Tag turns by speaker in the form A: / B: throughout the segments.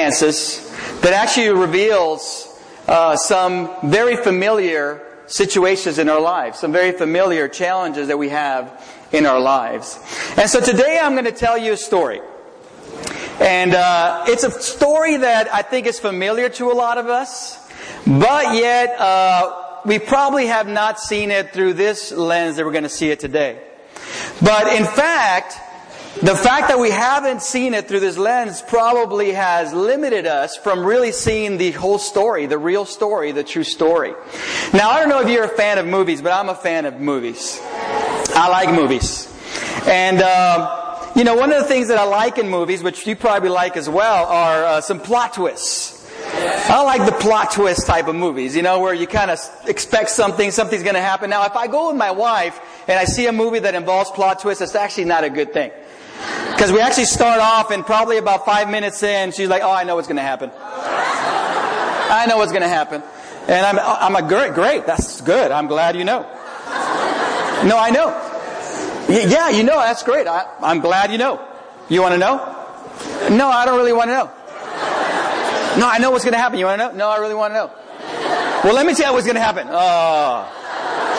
A: circumstances that actually reveals uh, some very familiar situations in our lives, some very familiar challenges that we have in our lives. And so today I'm going to tell you a story. And uh, it's a story that I think is familiar to a lot of us, but yet uh, we probably have not seen it through this lens that we're going to see it today. But in fact, the fact that we haven't seen it through this lens probably has limited us from really seeing the whole story, the real story, the true story. Now, I don't know if you're a fan of movies, but I'm a fan of movies. I like movies. And, uh, you know, one of the things that I like in movies, which you probably like as well, are uh, some plot twists. I like the plot twist type of movies, you know, where you kind of expect something, something's going to happen. Now, if I go with my wife and I see a movie that involves plot twists, it's actually not a good thing. Because we actually start off and probably about five minutes in, she's like, oh, I know what's going to happen. I know what's going to happen. And I'm, I'm a great, great, that's good. I'm glad you know. No, I know. Yeah, you know, that's great. I, I'm glad you know. You want to know? No, I don't really want to know. No, I know what's going to happen. You want to know? No, I really want to know. Well, let me tell you what's going to happen. Oh.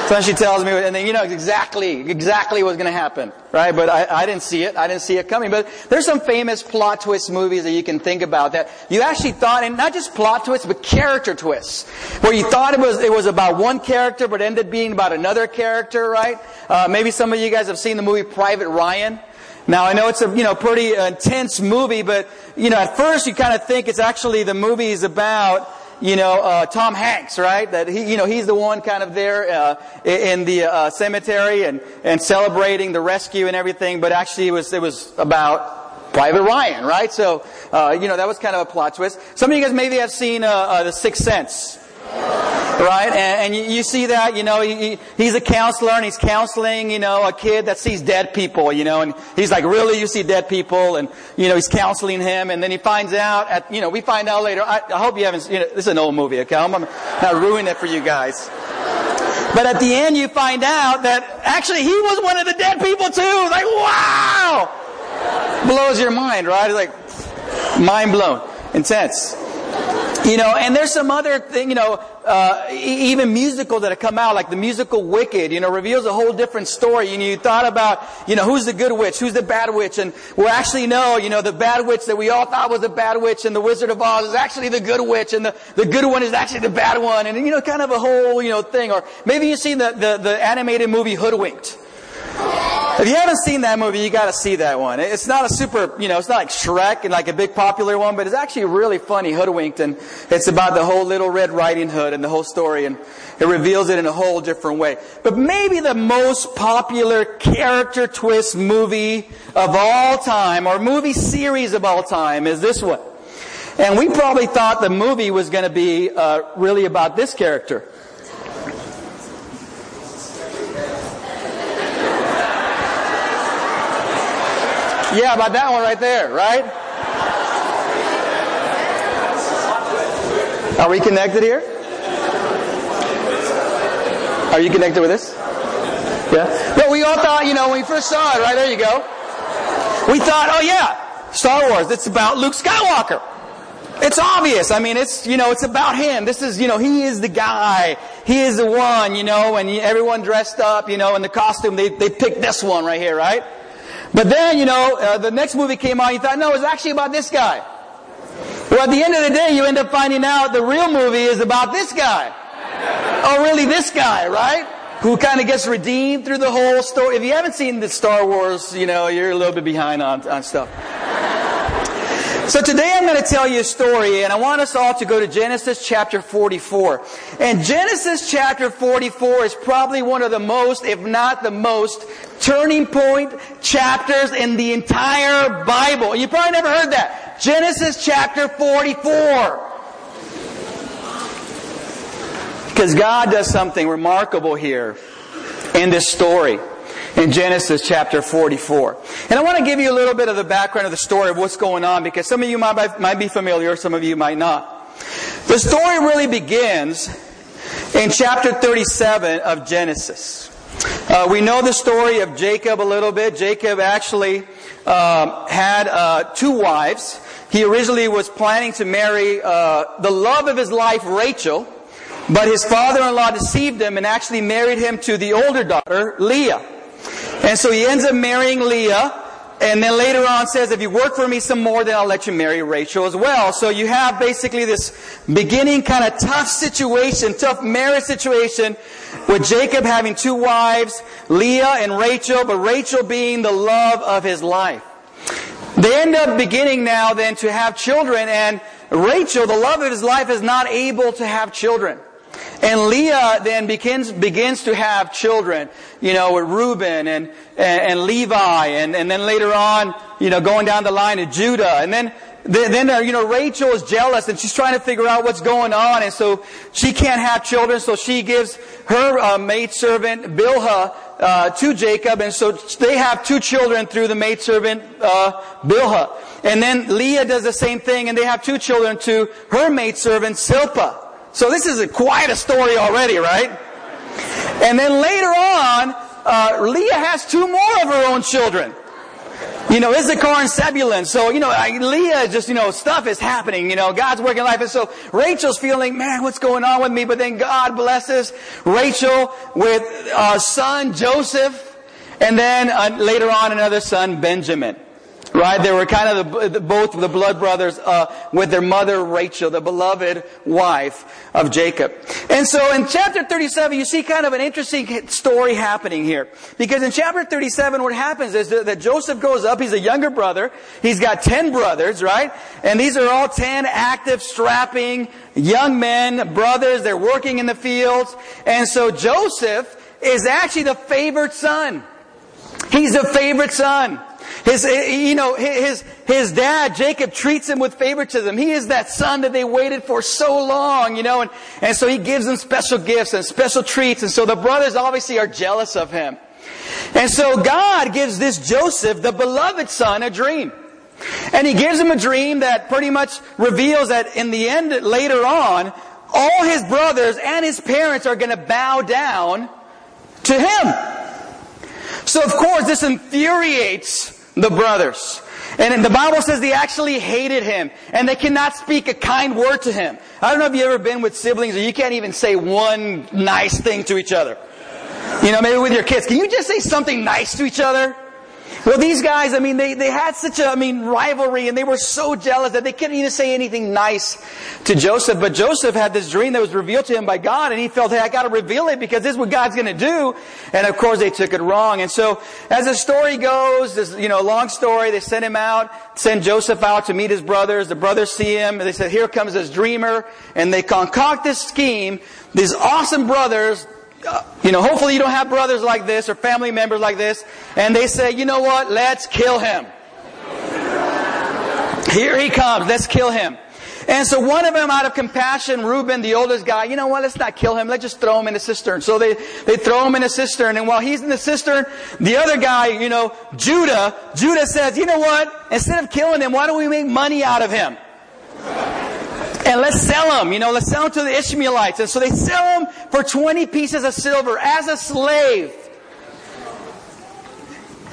A: So she tells me, and then you know exactly, exactly what's going to happen, right? But I, I didn't see it. I didn't see it coming. But there's some famous plot twist movies that you can think about that you actually thought, and not just plot twists, but character twists, where you thought it was it was about one character, but ended being about another character, right? Uh, maybe some of you guys have seen the movie Private Ryan. Now I know it's a you know pretty intense movie, but you know at first you kind of think it's actually the movie is about you know uh, Tom Hanks, right? That he you know he's the one kind of there uh, in the uh, cemetery and and celebrating the rescue and everything, but actually it was it was about Private Ryan, right? So uh, you know that was kind of a plot twist. Some of you guys maybe have seen uh, uh, The Sixth Sense right? And, and you, you, see that, you know, he, he's a counselor and he's counseling, you know, a kid that sees dead people, you know, and he's like, really, you see dead people? And, you know, he's counseling him and then he finds out at, you know, we find out later, I, I hope you haven't, you know, this is an old movie, okay? I'm not ruining it for you guys. But at the end, you find out that actually he was one of the dead people too. Like, wow! Blows your mind, right? Like, mind blown. Intense. You know, and there's some other thing, you know, uh, even musical that have come out, like the musical Wicked, you know, reveals a whole different story. You know, you thought about, you know, who's the good witch, who's the bad witch, and we actually know, you know, the bad witch that we all thought was the bad witch and the Wizard of Oz is actually the good witch, and the, the good one is actually the bad one, and, you know, kind of a whole, you know, thing. Or maybe you've seen the, the, the animated movie Hoodwinked. If you haven't seen that movie, you got to see that one. It's not a super, you know, it's not like Shrek and like a big popular one, but it's actually really funny, hoodwinked, and it's about the whole Little Red Riding Hood and the whole story, and it reveals it in a whole different way. But maybe the most popular character twist movie of all time, or movie series of all time, is this one. And we probably thought the movie was to be uh, really about this character. Yeah, about that one right there, right? Are we connected here? Are you connected with this? Yeah? But we all thought, you know, when we first saw it, right, there you go. We thought, oh yeah, Star Wars, it's about Luke Skywalker. It's obvious. I mean, it's, you know, it's about him. This is, you know, he is the guy. He is the one, you know, and everyone dressed up, you know, in the costume. They, they picked this one right here, right? But then, you know, uh, the next movie came out, you thought, no, it's actually about this guy. Well, at the end of the day, you end up finding out the real movie is about this guy. Oh, really, this guy, right? Who kind of gets redeemed through the whole story. If you haven't seen the Star Wars, you know, you're a little bit behind on, on stuff. So today I'm going to tell you a story, and I want us all to go to Genesis chapter 44. And Genesis chapter 44 is probably one of the most, if not the most, turning point chapters in the entire Bible. You probably never heard that. Genesis chapter 44. Because God does something remarkable here in this story in Genesis chapter 44. And I want to give you a little bit of the background of the story of what's going on because some of you might, might be familiar, some of you might not. The story really begins in chapter 37 of Genesis. Uh, we know the story of Jacob a little bit. Jacob actually um, had uh, two wives. he originally was planning to marry uh, the love of his life, Rachel, but his father-in-law deceived him and actually married him to the older daughter, Leah. And so he ends up marrying Leah, and then later on says, if you work for me some more, then I'll let you marry Rachel as well. So you have basically this beginning kind of tough situation, tough marriage situation with Jacob having two wives, Leah and Rachel, but Rachel being the love of his life. They end up beginning now then to have children and Rachel, the love of his life, is not able to have children. And Leah then begins, begins to have children, you know, with Reuben and, and, and Levi, and, and then later on, you know, going down the line of Judah. And then, then, uh, you know, Rachel is jealous and she's trying to figure out what's going on. And so she can't have children, so she gives her uh, maidservant, Bilhah, uh, to Jacob. And so they have two children through the maidservant, uh, Bilhah. And then Leah does the same thing and they have two children to her maidservant, Zilpah. So this is a, quite a story already, right? And then later on, uh, Leah has two more of her own children. You know, Issachar and Zebulun. So, you know, Leah just, you know, stuff is happening. You know, God's working life. And so Rachel's feeling, man, what's going on with me? But then God blesses Rachel with a son, Joseph. And then uh, later on, another son, Benjamin. Right? They were kind of the, both the blood brothers uh, with their mother Rachel, the beloved wife of Jacob. And so in chapter 37, you see kind of an interesting story happening here. Because in chapter 37, what happens is that, that Joseph goes up. He's a younger brother. He's got 10 brothers, right? And these are all 10 active, strapping, young men, brothers. They're working in the fields. And so Joseph is actually the favored son. He's the favorite son. His, eh, eh, you know, his, his dad, Jacob, treats him with favoritism. He is that son that they waited for so long, you know, and, and so he gives them special gifts and special treats. And so the brothers obviously are jealous of him. And so God gives this Joseph, the beloved son, a dream. And he gives him a dream that pretty much reveals that in the end, later on, all his brothers and his parents are going to bow down to him. So of course this infuriates the brothers. And the Bible says they actually hated him and they cannot speak a kind word to him. I don't know if you've ever been with siblings or you can't even say one nice thing to each other. You know, maybe with your kids. Can you just say something nice to each other? Well, these guys, I mean, they, they had such a, I mean, rivalry and they were so jealous that they couldn't even say anything nice to Joseph. But Joseph had this dream that was revealed to him by God and he felt, hey, I gotta reveal it because this is what God's gonna do. And of course they took it wrong. And so, as the story goes, this, you know, long story, they sent him out, send Joseph out to meet his brothers. The brothers see him and they said, here comes this dreamer. And they concoct this scheme. These awesome brothers you know, hopefully you don't have brothers like this or family members like this, and they say, you know what, let's kill him. Here he comes, let's kill him. And so one of them, out of compassion, Reuben, the oldest guy, you know what, let's not kill him, let's just throw him in a cistern. So they, they throw him in a cistern, and while he's in the cistern, the other guy, you know, Judah, Judah says, you know what, instead of killing him, why don't we make money out of him? And let's sell them, you know, let's sell them to the Ishmaelites. And so they sell them for 20 pieces of silver as a slave.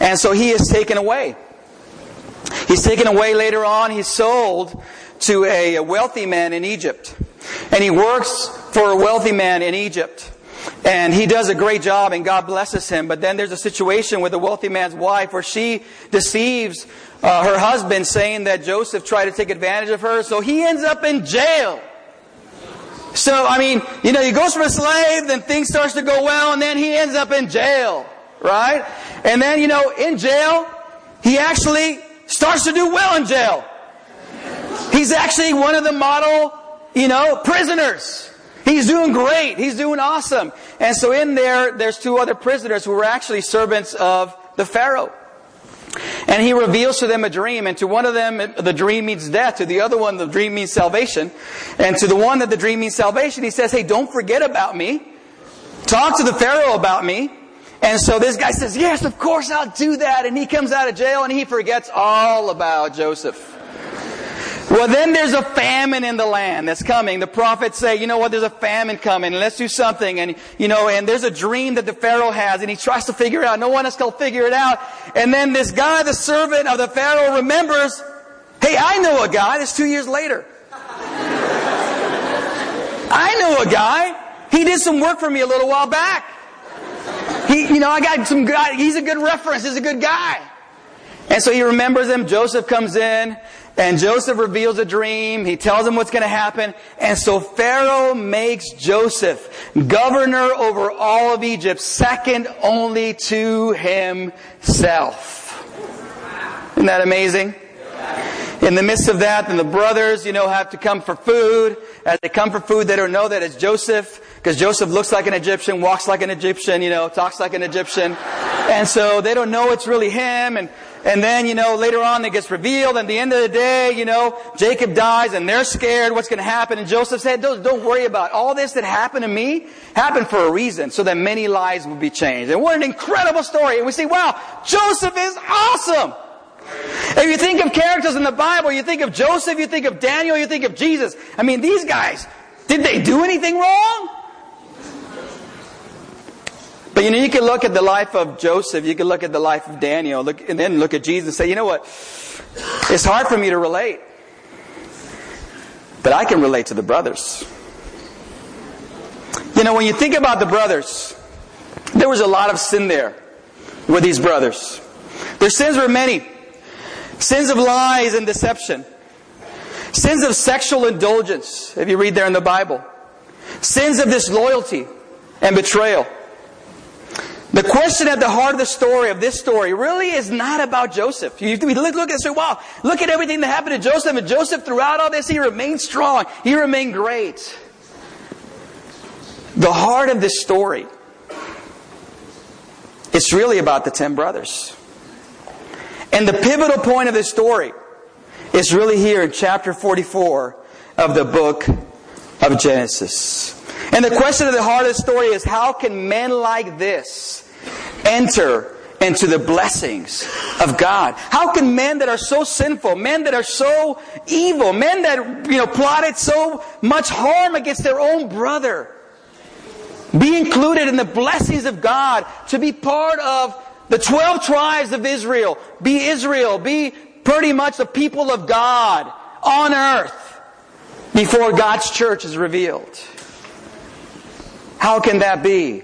A: And so he is taken away. He's taken away later on. He's sold to a wealthy man in Egypt. And he works for a wealthy man in Egypt. And he does a great job and God blesses him. But then there's a situation with the wealthy man's wife where she deceives uh, her husband saying that Joseph tried to take advantage of her. So he ends up in jail. So, I mean, you know, he goes from a slave, then things starts to go well, and then he ends up in jail. Right? And then, you know, in jail, he actually starts to do well in jail. He's actually one of the model, you know, prisoners. He's doing great. He's doing awesome. And so in there, there's two other prisoners who were actually servants of the Pharaoh. And he reveals to them a dream, and to one of them, the dream means death. To the other one, the dream means salvation. And to the one that the dream means salvation, he says, hey, don't forget about me. Talk to the Pharaoh about me. And so this guy says, yes, of course I'll do that. And he comes out of jail and he forgets all about Joseph. Well, then there's a famine in the land that's coming. The prophets say, you know what, there's a famine coming, let's do something. And, you know, and there's a dream that the Pharaoh has, and he tries to figure it out. No one else can figure it out. And then this guy, the servant of the Pharaoh, remembers, Hey, I know a guy, It's two years later. I know a guy. He did some work for me a little while back. He, you know, I got some guy, he's a good reference, he's a good guy. And so he remembers them. Joseph comes in, and Joseph reveals a dream. He tells him what's going to happen. And so Pharaoh makes Joseph governor over all of Egypt, second only to himself. Isn't that amazing? In the midst of that, then the brothers, you know, have to come for food. As they come for food, they don't know that it's Joseph, because Joseph looks like an Egyptian, walks like an Egyptian, you know, talks like an Egyptian. And so they don't know it's really him. And, and then, you know, later on it gets revealed. And the end of the day, you know, Jacob dies and they're scared what's going to happen. And Joseph said, don't, don't worry about it. all this that happened to me happened for a reason, so that many lives would be changed. And what an incredible story. And we say, wow, Joseph is awesome. If you think of characters in the Bible, you think of Joseph, you think of Daniel, you think of Jesus. I mean, these guys, did they do anything wrong? But you know, you can look at the life of Joseph, you can look at the life of Daniel, look, and then look at Jesus and say, you know what? It's hard for me to relate. But I can relate to the brothers. You know, when you think about the brothers, there was a lot of sin there with these brothers. Their sins were many. Sins of lies and deception. Sins of sexual indulgence, if you read there in the Bible. Sins of disloyalty and betrayal. The question at the heart of the story, of this story, really is not about Joseph. You look, look and say, wow, look at everything that happened to Joseph. And Joseph, throughout all this, he remained strong. He remained great. The heart of this story, it's really about the ten brothers. And the pivotal point of this story is really here in chapter 44 of the book of Genesis. And the question at the heart of the story is how can men like this enter into the blessings of God? How can men that are so sinful, men that are so evil, men that, you know, plotted so much harm against their own brother, be included in the blessings of God to be part of the 12 tribes of Israel, be Israel, be pretty much the people of God on earth before God's church is revealed. How can that be?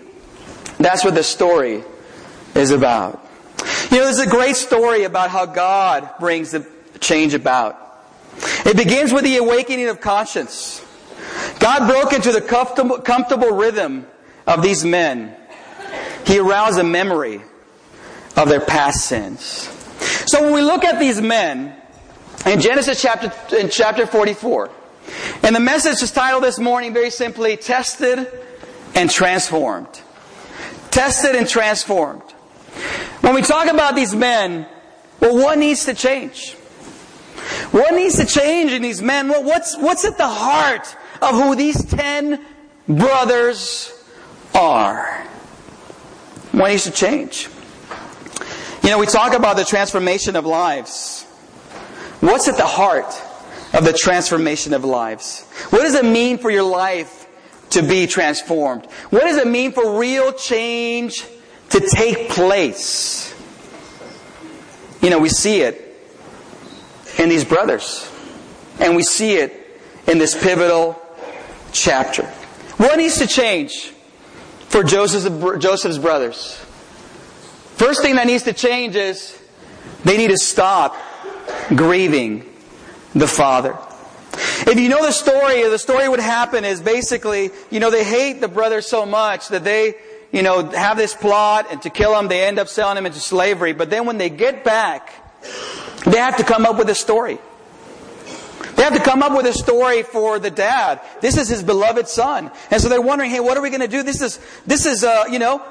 A: That's what the story is about. You know, there's a great story about how God brings the change about. It begins with the awakening of conscience. God broke into the comfortable, rhythm of these men. He aroused a memory of their past sins. So when we look at these men in Genesis chapter, in chapter 44, and the message is titled this morning very simply, Tested and Transformed. Tested and Transformed. When we talk about these men, well, what needs to change? What needs to change in these men? Well, what's, what's at the heart of who these ten brothers are? What needs to change? You know, we talk about the transformation of lives. What's at the heart of the transformation of lives? What does it mean for your life to be transformed? What does it mean for real change to take place? You know, we see it in these brothers. And we see it in this pivotal chapter. What needs to change for Joseph's, Joseph's brothers? First thing that needs to change is they need to stop grieving the father. If you know the story, the story would happen is basically, you know, they hate the brother so much that they, you know, have this plot and to kill him, they end up selling him into slavery. But then when they get back, they have to come up with a story. They have to come up with a story for the dad. This is his beloved son. And so they're wondering, hey, what are we going to do? This is, this is, uh, you know,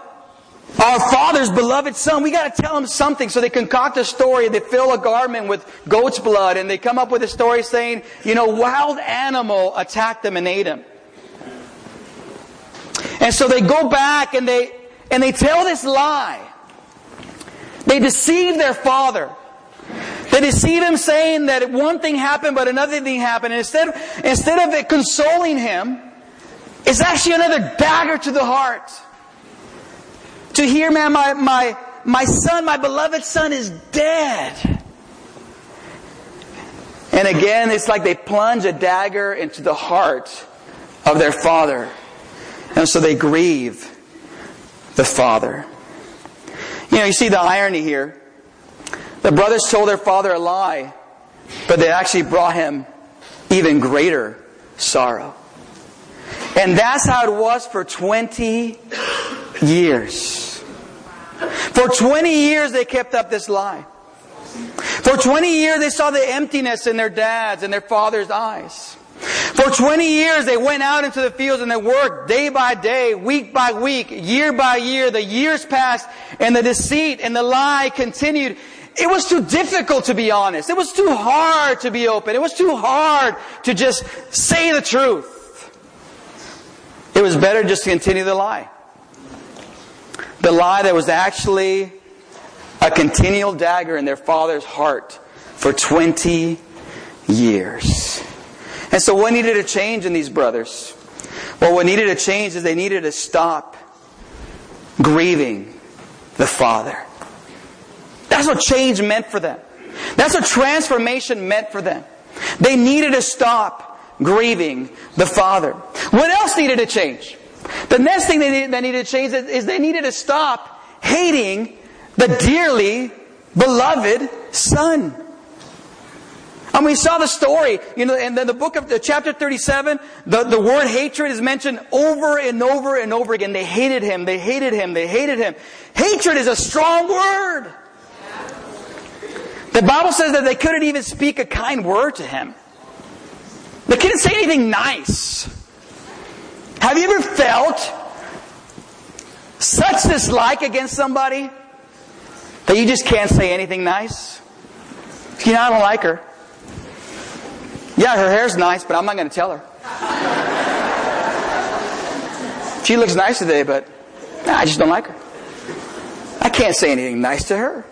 A: our father's beloved son. We got to tell him something. So they concoct a story. They fill a garment with goat's blood and they come up with a story saying, you know, wild animal attacked them and ate him. And so they go back and they, and they tell this lie. They deceive their father. They deceive him saying that one thing happened, but another thing happened. And instead, instead of it consoling him, it's actually another dagger to the heart. To hear, man, my, my, my son, my beloved son is dead. And again, it's like they plunge a dagger into the heart of their father. And so they grieve the father. You know, you see the irony here. The brothers told their father a lie, but they actually brought him even greater sorrow. And that's how it was for 20 years. For 20 years they kept up this lie. For 20 years they saw the emptiness in their dad's and their father's eyes. For 20 years they went out into the fields and they worked day by day, week by week, year by year. The years passed and the deceit and the lie continued. It was too difficult to be honest. It was too hard to be open. It was too hard to just say the truth. It was better just to continue the lie. The lie that was actually a continual dagger in their father's heart for 20 years. And so what needed to change in these brothers? Well, what needed to change is they needed to stop grieving the father. That's what change meant for them. That's what transformation meant for them. They needed to stop grieving the Father. What else needed to change? The next thing they needed, needed to change is they needed to stop hating the dearly beloved Son. And we saw the story, you know, in the, the book of the chapter 37, the, the word hatred is mentioned over and over and over again. They hated him, they hated him, they hated him. Hatred is a strong word. The Bible says that they couldn't even speak a kind word to him. They couldn't say anything nice. Have you ever felt such dislike against somebody that you just can't say anything nice? You know, I don't like her. Yeah, her hair's nice, but I'm not going to tell her. she looks nice today, but nah, I just don't like her. I can't say anything nice to her.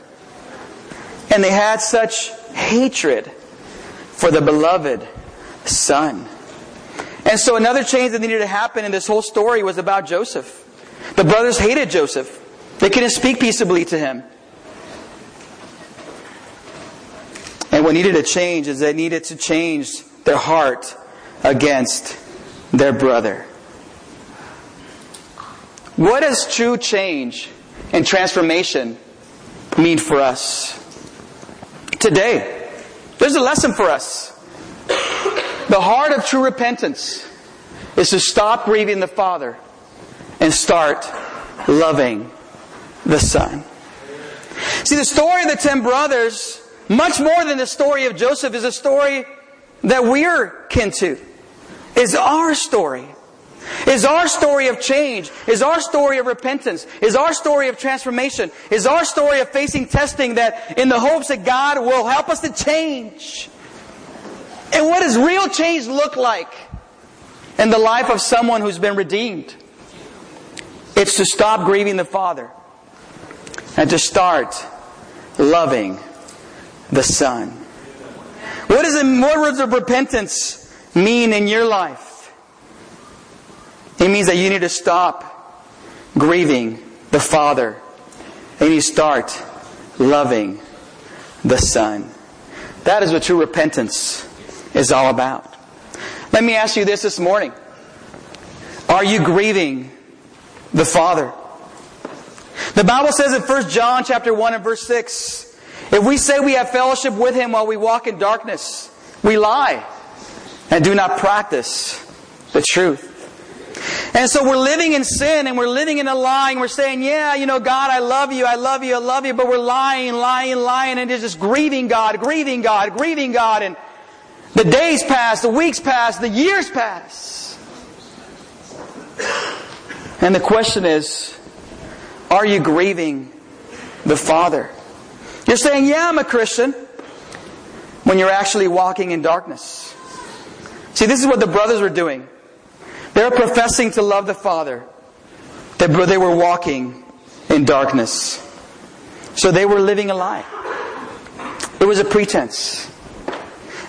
A: And they had such hatred for the beloved son. And so another change that needed to happen in this whole story was about Joseph. The brothers hated Joseph. They couldn't speak peaceably to him. And what needed to change is they needed to change their heart against their brother. What does true change and transformation mean for us? today. There's a lesson for us. The heart of true repentance is to stop grieving the Father and start loving the Son. See, the story of the ten brothers, much more than the story of Joseph, is a story that we're kin to. Is our story is our story of change, is our story of repentance, is our story of transformation, is our story of facing testing that in the hopes that God will help us to change. And what does real change look like in the life of someone who's been redeemed? It's to stop grieving the Father and to start loving the Son. What does the words of repentance mean in your life? It means that you need to stop grieving the Father and you start loving the Son. That is what true repentance is all about. Let me ask you this this morning. Are you grieving the Father? The Bible says in 1 John chapter 1 and verse 6, if we say we have fellowship with him while we walk in darkness, we lie and do not practice the truth. And so we're living in sin and we're living in a lie and we're saying, yeah, you know, God, I love you, I love you, I love you, but we're lying, lying, lying and just grieving God, grieving God, grieving God. And the days pass, the weeks pass, the years pass. And the question is, are you grieving the Father? You're saying, yeah, I'm a Christian, when you're actually walking in darkness. See, this is what the brothers were doing. They were professing to love the Father. but they were walking in darkness. So they were living a lie. It was a pretense.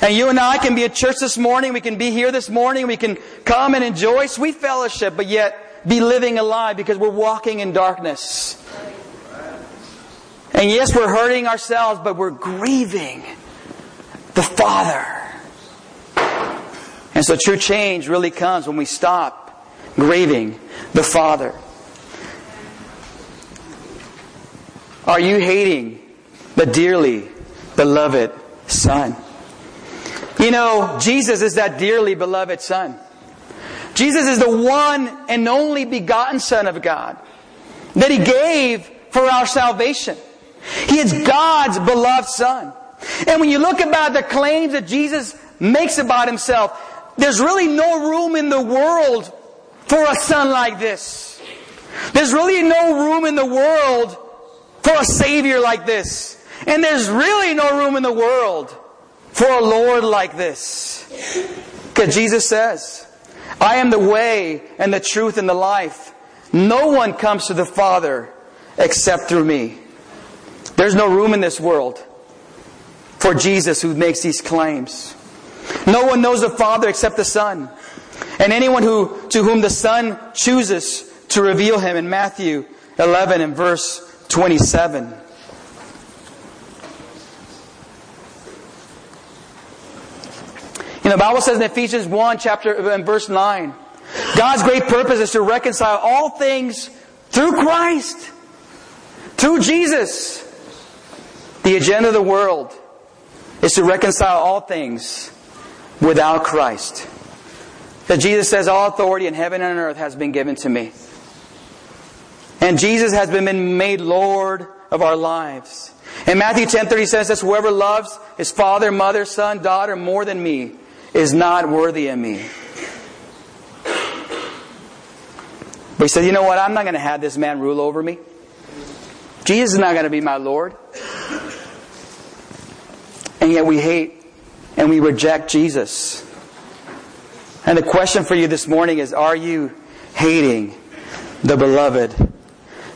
A: And you and I can be at church this morning. We can be here this morning. We can come and enjoy sweet fellowship, but yet be living a lie because we're walking in darkness. And yes, we're hurting ourselves, but we're grieving the Father. And so true change really comes when we stop grieving the Father. Are you hating the dearly beloved Son? You know, Jesus is that dearly beloved Son. Jesus is the one and only begotten Son of God that He gave for our salvation. He is God's beloved Son. And when you look about the claims that Jesus makes about Himself, there's really no room in the world for a Son like this. There's really no room in the world for a Savior like this. And there's really no room in the world for a Lord like this. Because Jesus says, I am the way and the truth and the life. No one comes to the Father except through me. There's no room in this world for Jesus who makes these claims. No one knows the Father except the Son. And anyone who, to whom the Son chooses to reveal him in Matthew 11 and verse 27. You know, the Bible says in Ephesians 1 chapter uh, and verse 9, God's great purpose is to reconcile all things through Christ, through Jesus. The agenda of the world is to reconcile all things without Christ. That Jesus says, All authority in heaven and on earth has been given to me. And Jesus has been made Lord of our lives. In Matthew 10 30 says this, whoever loves his father, mother, son, daughter more than me is not worthy of me. But he said, you know what? I'm not going to have this man rule over me. Jesus is not going to be my Lord. And yet we hate and we reject Jesus. And the question for you this morning is, are you hating the beloved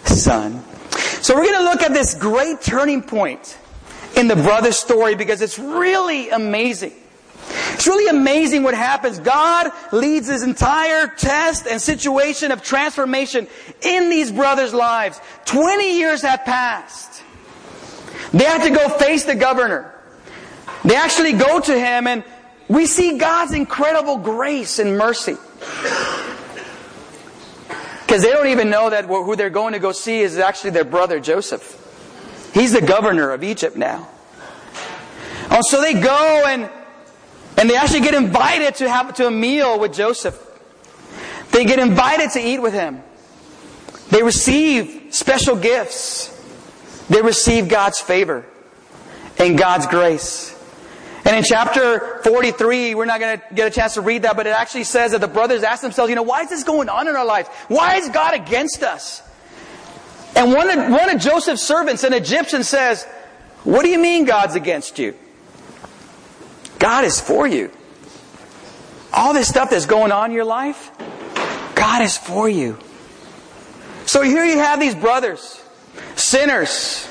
A: Son? So we're going to look at this great turning point in the brother story because it's really amazing. It's really amazing what happens. God leads his entire test and situation of transformation in these brothers' lives. 20 years have passed. They have to go face the governor. They actually go to him and we see God's incredible grace and mercy. Because they don't even know that who they're going to go see is actually their brother Joseph. He's the governor of Egypt now. Oh, so they go and and they actually get invited to have to a meal with Joseph. They get invited to eat with him. They receive special gifts. They receive God's favor and God's grace. And in chapter 43, we're not going to get a chance to read that, but it actually says that the brothers ask themselves, you know, why is this going on in our lives? Why is God against us? And one of, one of Joseph's servants, an Egyptian, says, what do you mean God's against you? God is for you. All this stuff that's going on in your life, God is for you. So here you have these brothers, sinners,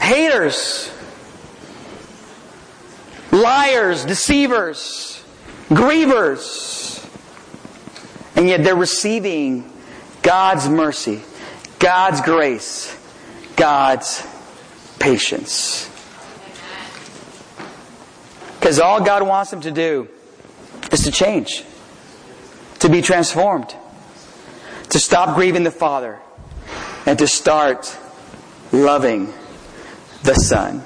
A: haters, liars, deceivers, grievers, and yet they're receiving God's mercy, God's grace, God's patience. Because all God wants them to do is to change, to be transformed, to stop grieving the Father, and to start loving the Son.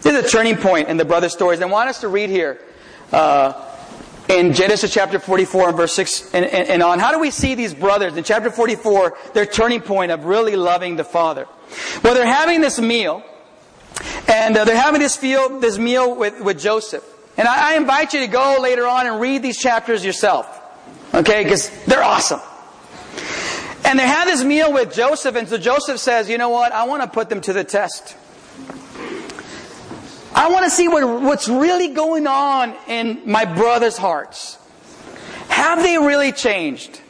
A: This is a turning point in the brother stories. I want us to read here uh, in Genesis chapter 44 and verse 6 and, and, and on. How do we see these brothers in chapter 44, their turning point of really loving the Father? Well, they're having this meal, and uh, they're having this this meal with, with Joseph. And I, I invite you to go later on and read these chapters yourself. Okay? Because they're awesome. And they have this meal with Joseph, and so Joseph says, you know what? I want to put them to the test. I want to see what, what's really going on in my brothers' hearts. Have they really changed?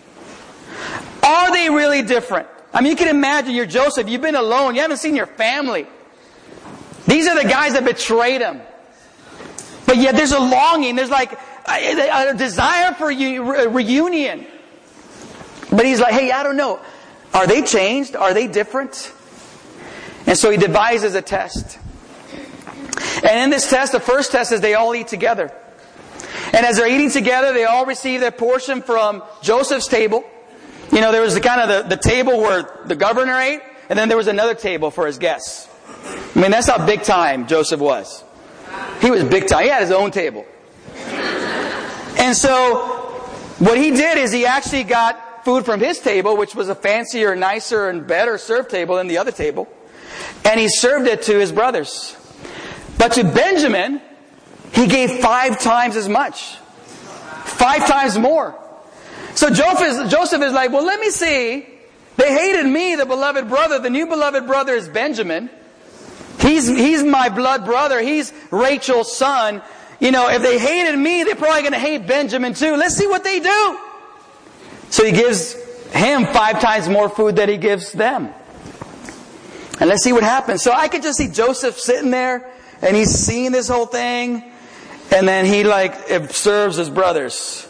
A: Are they really different? I mean, you can imagine you're Joseph, you've been alone, you haven't seen your family. These are the guys that betrayed him. But yet there's a longing, there's like a, a desire for reunion. But he's like, hey, I don't know. Are they changed? Are they different? And so he devises a test. And in this test, the first test is they all eat together. And as they're eating together, they all receive their portion from Joseph's table. You know, there was the kind of the, the table where the governor ate, and then there was another table for his guests. I mean, that's how big time Joseph was. He was big time. He had his own table. And so, what he did is he actually got food from his table, which was a fancier, nicer, and better served table than the other table, and he served it to his brothers. But to Benjamin, he gave five times as much. Five times more. So Joseph is, Joseph is like, well, let me see. They hated me, the beloved brother. The new beloved brother is Benjamin. He's, he's my blood brother. He's Rachel's son. You know, if they hated me, they're probably going to hate Benjamin too. Let's see what they do. So he gives him five times more food than he gives them. And let's see what happens. So I could just see Joseph sitting there and he's seeing this whole thing. And then he like serves his brothers.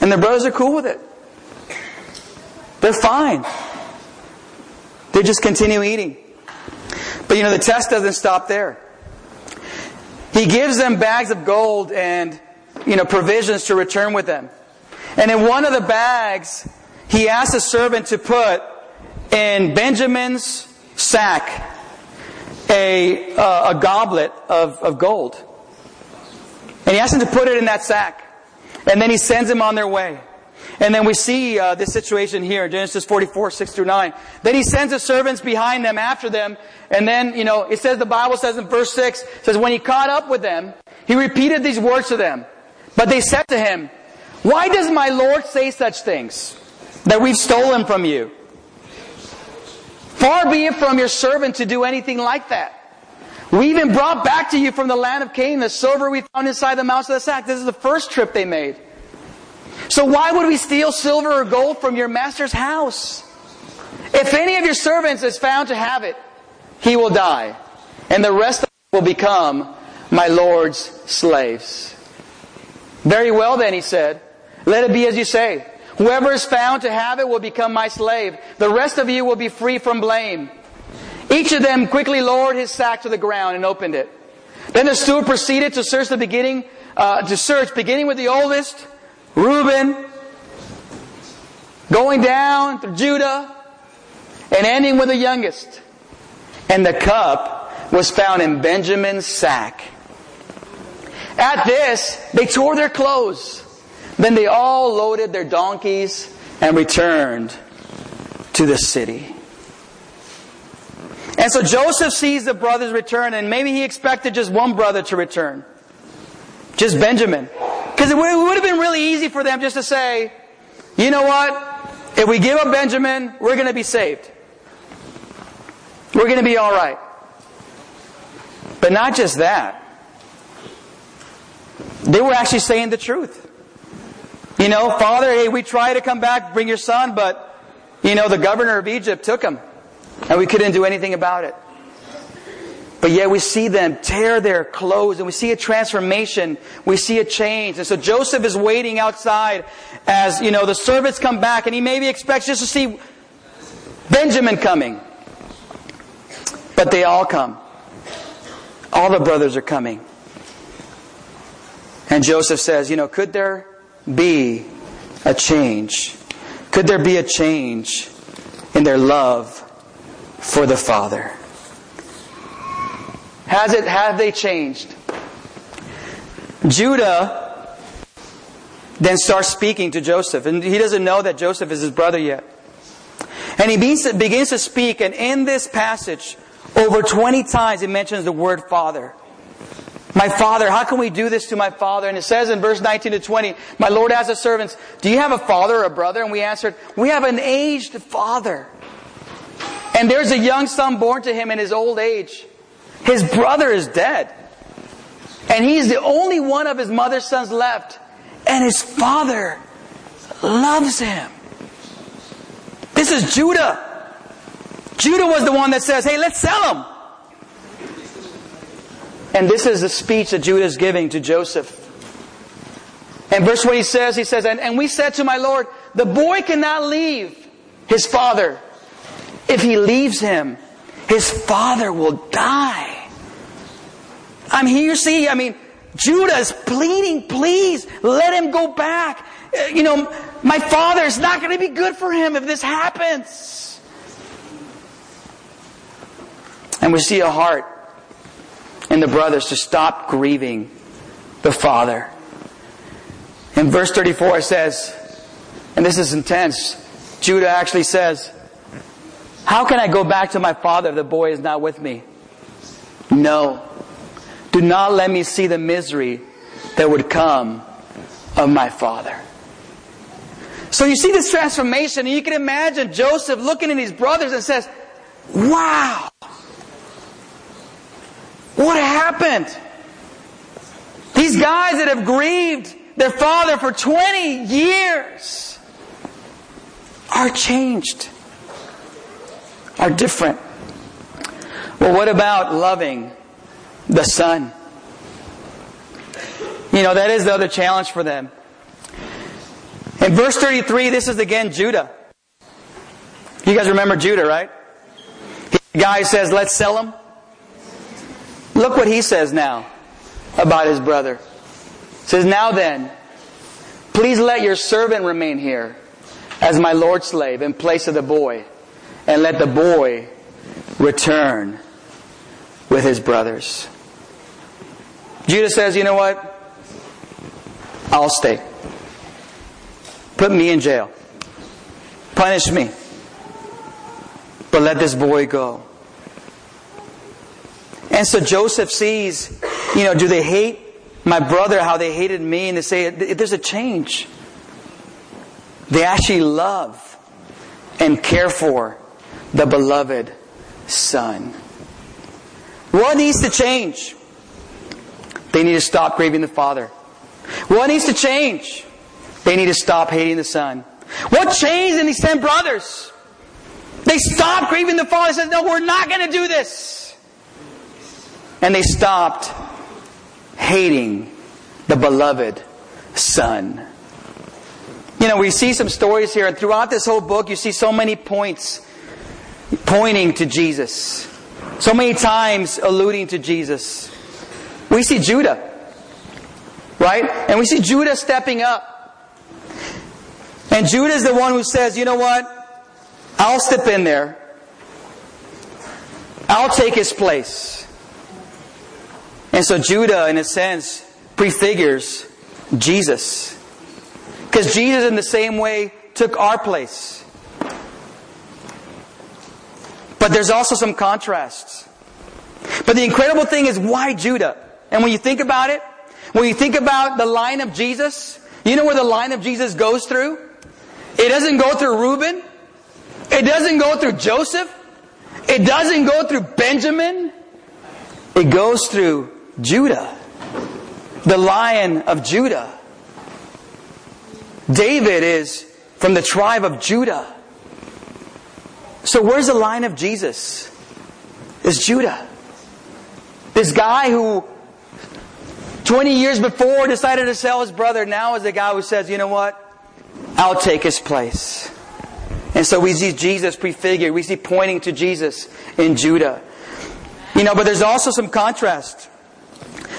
A: And the brothers are cool with it. They're fine. They just continue eating. But you know, the test doesn't stop there. He gives them bags of gold and, you know, provisions to return with them. And in one of the bags, he asks a servant to put in Benjamin's sack a, uh, a goblet of, of gold. And he asks him to put it in that sack. And then he sends them on their way. And then we see uh, this situation here, in Genesis 44, 6 through 9. Then he sends his servants behind them, after them. And then, you know, it says, the Bible says in verse 6, says, when he caught up with them, he repeated these words to them. But they said to him, why does my Lord say such things? That we've stolen from you. Far be it from your servant to do anything like that. We even brought back to you from the land of Canaan the silver we found inside the mouth of the sack. This is the first trip they made. So why would we steal silver or gold from your master's house? If any of your servants is found to have it, he will die, and the rest will become my Lord's slaves. Very well then, he said. Let it be as you say. Whoever is found to have it will become my slave. The rest of you will be free from blame. Each of them quickly lowered his sack to the ground and opened it. Then the steward proceeded to search the beginning, uh, to search beginning with the oldest, Reuben, going down through Judah, and ending with the youngest. And the cup was found in Benjamin's sack. At this, they tore their clothes. Then they all loaded their donkeys and returned to the city. And so Joseph sees the brothers return, and maybe he expected just one brother to return. Just Benjamin. Because it would have been really easy for them just to say, you know what? If we give up Benjamin, we're going to be saved. We're going to be all right. But not just that. They were actually saying the truth. You know, Father, hey, we tried to come back, bring your son, but, you know, the governor of Egypt took him. And we couldn't do anything about it. But yet we see them tear their clothes and we see a transformation. We see a change. And so Joseph is waiting outside as, you know, the servants come back and he maybe expects just to see Benjamin coming. But they all come. All the brothers are coming. And Joseph says, you know, could there be a change? Could there be a change in their love for the Father? Has it, have they changed? Judah then starts speaking to Joseph, and he doesn't know that Joseph is his brother yet. And he begins to speak, and in this passage, over 20 times, he mentions the word Father. My father, how can we do this to my father? And it says in verse 19 to 20, my Lord asked the servants, Do you have a father or a brother? And we answered, We have an aged father. And there's a young son born to him in his old age. His brother is dead. And he's the only one of his mother's sons left. And his father loves him. This is Judah. Judah was the one that says, hey, let's sell him. And this is the speech that Judah is giving to Joseph. And verse what he says, he says, and, and we said to my Lord, the boy cannot leave his father. If he leaves him, his father will die. I mean, you see, I mean, Judah is pleading, please let him go back. Uh, you know, my father is not going to be good for him if this happens. And we see a heart in the brothers to stop grieving the father. In verse 34 it says, and this is intense, Judah actually says, How can I go back to my father if the boy is not with me? No. Do not let me see the misery that would come of my father. So you see this transformation, and you can imagine Joseph looking at his brothers and says, Wow! What happened? These guys that have grieved their father for 20 years are changed, are different. Well, what about loving the Son? You know, that is the other challenge for them. In verse 33, this is again Judah. You guys remember Judah, right? The guy says, let's sell him. Look what he says now about his brother. He says, now then, please let your servant remain here as my Lord's slave in place of the boy, and let the boy return with his brothers. Judah says, You know what? I'll stay. Put me in jail. Punish me. But let this boy go. And so Joseph sees, you know, do they hate my brother how they hated me? And they say, there's a change. They actually love and care for the beloved son. What needs to change? They need to stop grieving the father. What needs to change? They need to stop hating the son. What changed in these ten brothers? They stopped grieving the father. They said, no, we're not going to do this. And they stopped hating the beloved son. You know, we see some stories here, and throughout this whole book, you see so many points pointing to Jesus. So many times alluding to Jesus. We see Judah, right? And we see Judah stepping up. And Judah is the one who says, you know what? I'll step in there. I'll take his place. And so Judah, in a sense, prefigures Jesus. Because Jesus, in the same way, took our place. But there's also some contrasts. But the incredible thing is why Judah? And when you think about it, when you think about the line of Jesus, you know where the line of Jesus goes through? It doesn't go through Reuben. It doesn't go through Joseph. It doesn't go through Benjamin. It goes through Judah. The lion of Judah. David is from the tribe of Judah. So where's the line of Jesus? Is Judah. This guy who 20 years before decided to sell his brother now is the guy who says, you know what? I'll take his place. And so we see Jesus prefigured. We see pointing to Jesus in Judah. You know, but there's also some contrast.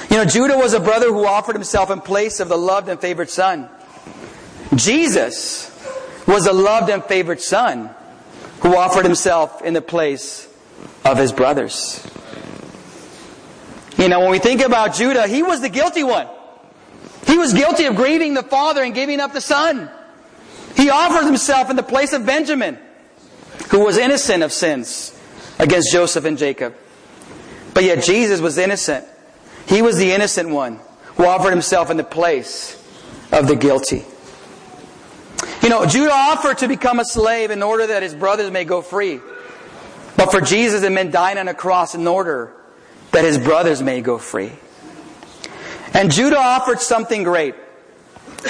A: You know, Judah was a brother who offered himself in place of the loved and favored son. Jesus was a loved and favored son who offered himself in the place of his brothers. You know, when we think about Judah, he was the guilty one. He was guilty of grieving the father and giving up the son. He offered himself in the place of Benjamin, who was innocent of sins against Joseph and Jacob. But yet Jesus was innocent. He was the innocent one who offered himself in the place of the guilty. You know, Judah offered to become a slave in order that his brothers may go free. But for Jesus, it meant dying on a cross in order that his brothers may go free. And Judah offered something great,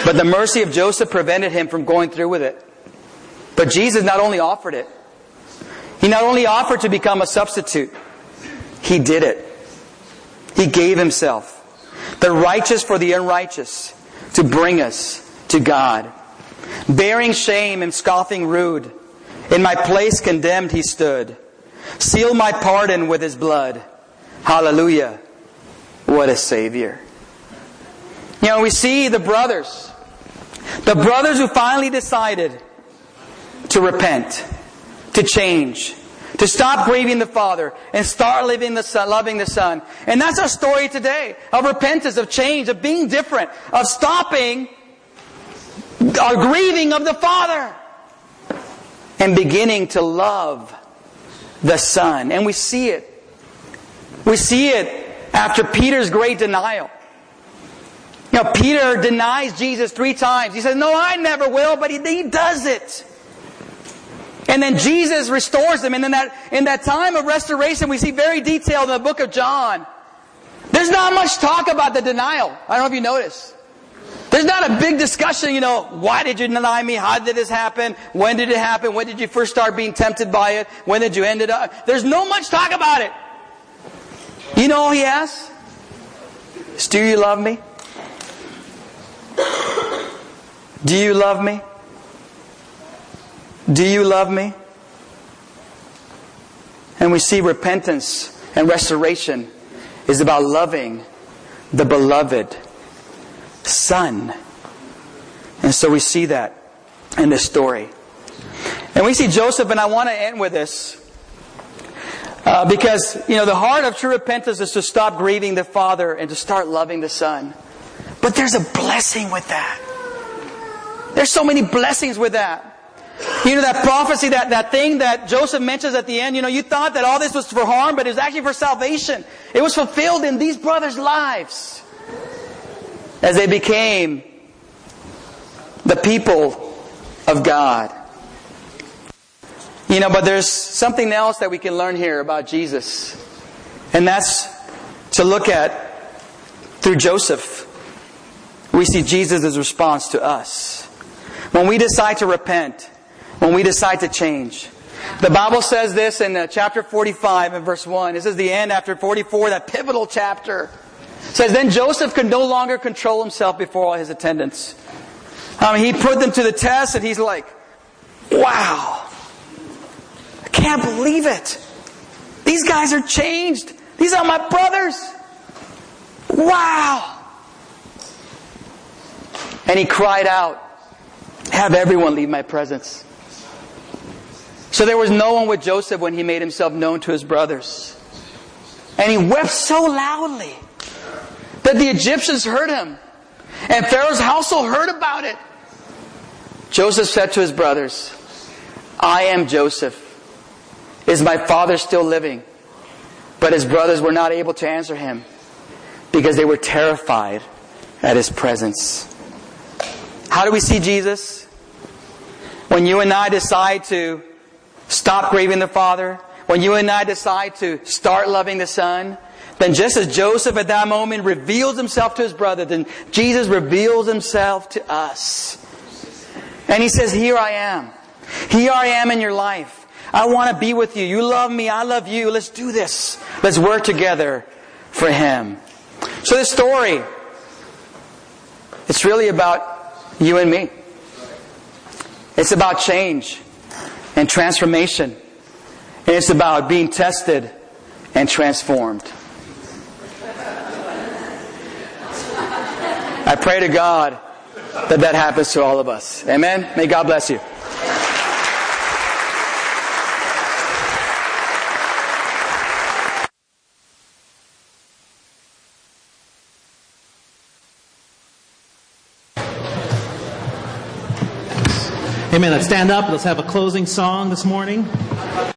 A: but the mercy of Joseph prevented him from going through with it. But Jesus not only offered it, he not only offered to become a substitute, he did it. He gave himself, the righteous for the unrighteous, to bring us to God. Bearing shame and scoffing rude, in my place condemned he stood. Seal my pardon with his blood. Hallelujah. What a Savior. You know, we see the brothers. The brothers who finally decided to repent, to change, to stop grieving the Father and start living the Son, loving the Son. And that's our story today of repentance, of change, of being different, of stopping our grieving of the Father and beginning to love the Son. And we see it. We see it after Peter's great denial. You know, Peter denies Jesus three times. He says, No, I never will, but he, he does it. And then Jesus restores them. And in that, in that time of restoration, we see very detailed in the book of John. There's not much talk about the denial. I don't know if you notice. There's not a big discussion, you know, why did you deny me? How did this happen? When did it happen? When did you first start being tempted by it? When did you end it up? There's no much talk about it. You know he asks? Do you love me? Do you love me? Do you love me? And we see repentance and restoration is about loving the beloved Son. And so we see that in this story. And we see Joseph, and I want to end with this. Uh, because, you know, the heart of true repentance is to stop grieving the Father and to start loving the Son. But there's a blessing with that. There's so many blessings with that. You know, that prophecy, that, that thing that Joseph mentions at the end, you know, you thought that all this was for harm, but it was actually for salvation. It was fulfilled in these brothers' lives as they became the people of God. You know, but there's something else that we can learn here about Jesus. And that's to look at through Joseph. We see Jesus' response to us. When we decide to repent, when we decide to change. The Bible says this in uh, chapter 45 and verse 1. This is the end after 44, that pivotal chapter. Says, Then Joseph could no longer control himself before all his attendants. He put them to the test and he's like, wow. I can't believe it. These guys are changed. These are my brothers. Wow. And he cried out, Have everyone leave my presence. So there was no one with Joseph when he made himself known to his brothers. And he wept so loudly that the Egyptians heard him. And Pharaoh's household heard about it. Joseph said to his brothers, I am Joseph. Is my father still living? But his brothers were not able to answer him because they were terrified at his presence. How do we see Jesus? When you and I decide to stop grieving the Father, when you and I decide to start loving the Son, then just as Joseph at that moment reveals himself to his brother, then Jesus reveals himself to us. And he says, Here I am. Here I am in your life. I want to be with you. You love me. I love you. Let's do this. Let's work together for him. So this story, it's really about you and me. It's about change and transformation. And it's about being tested and transformed. I pray to God that that happens to all of us. Amen? May God bless you.
B: Amen. Let's stand up. Let's have a closing song this morning.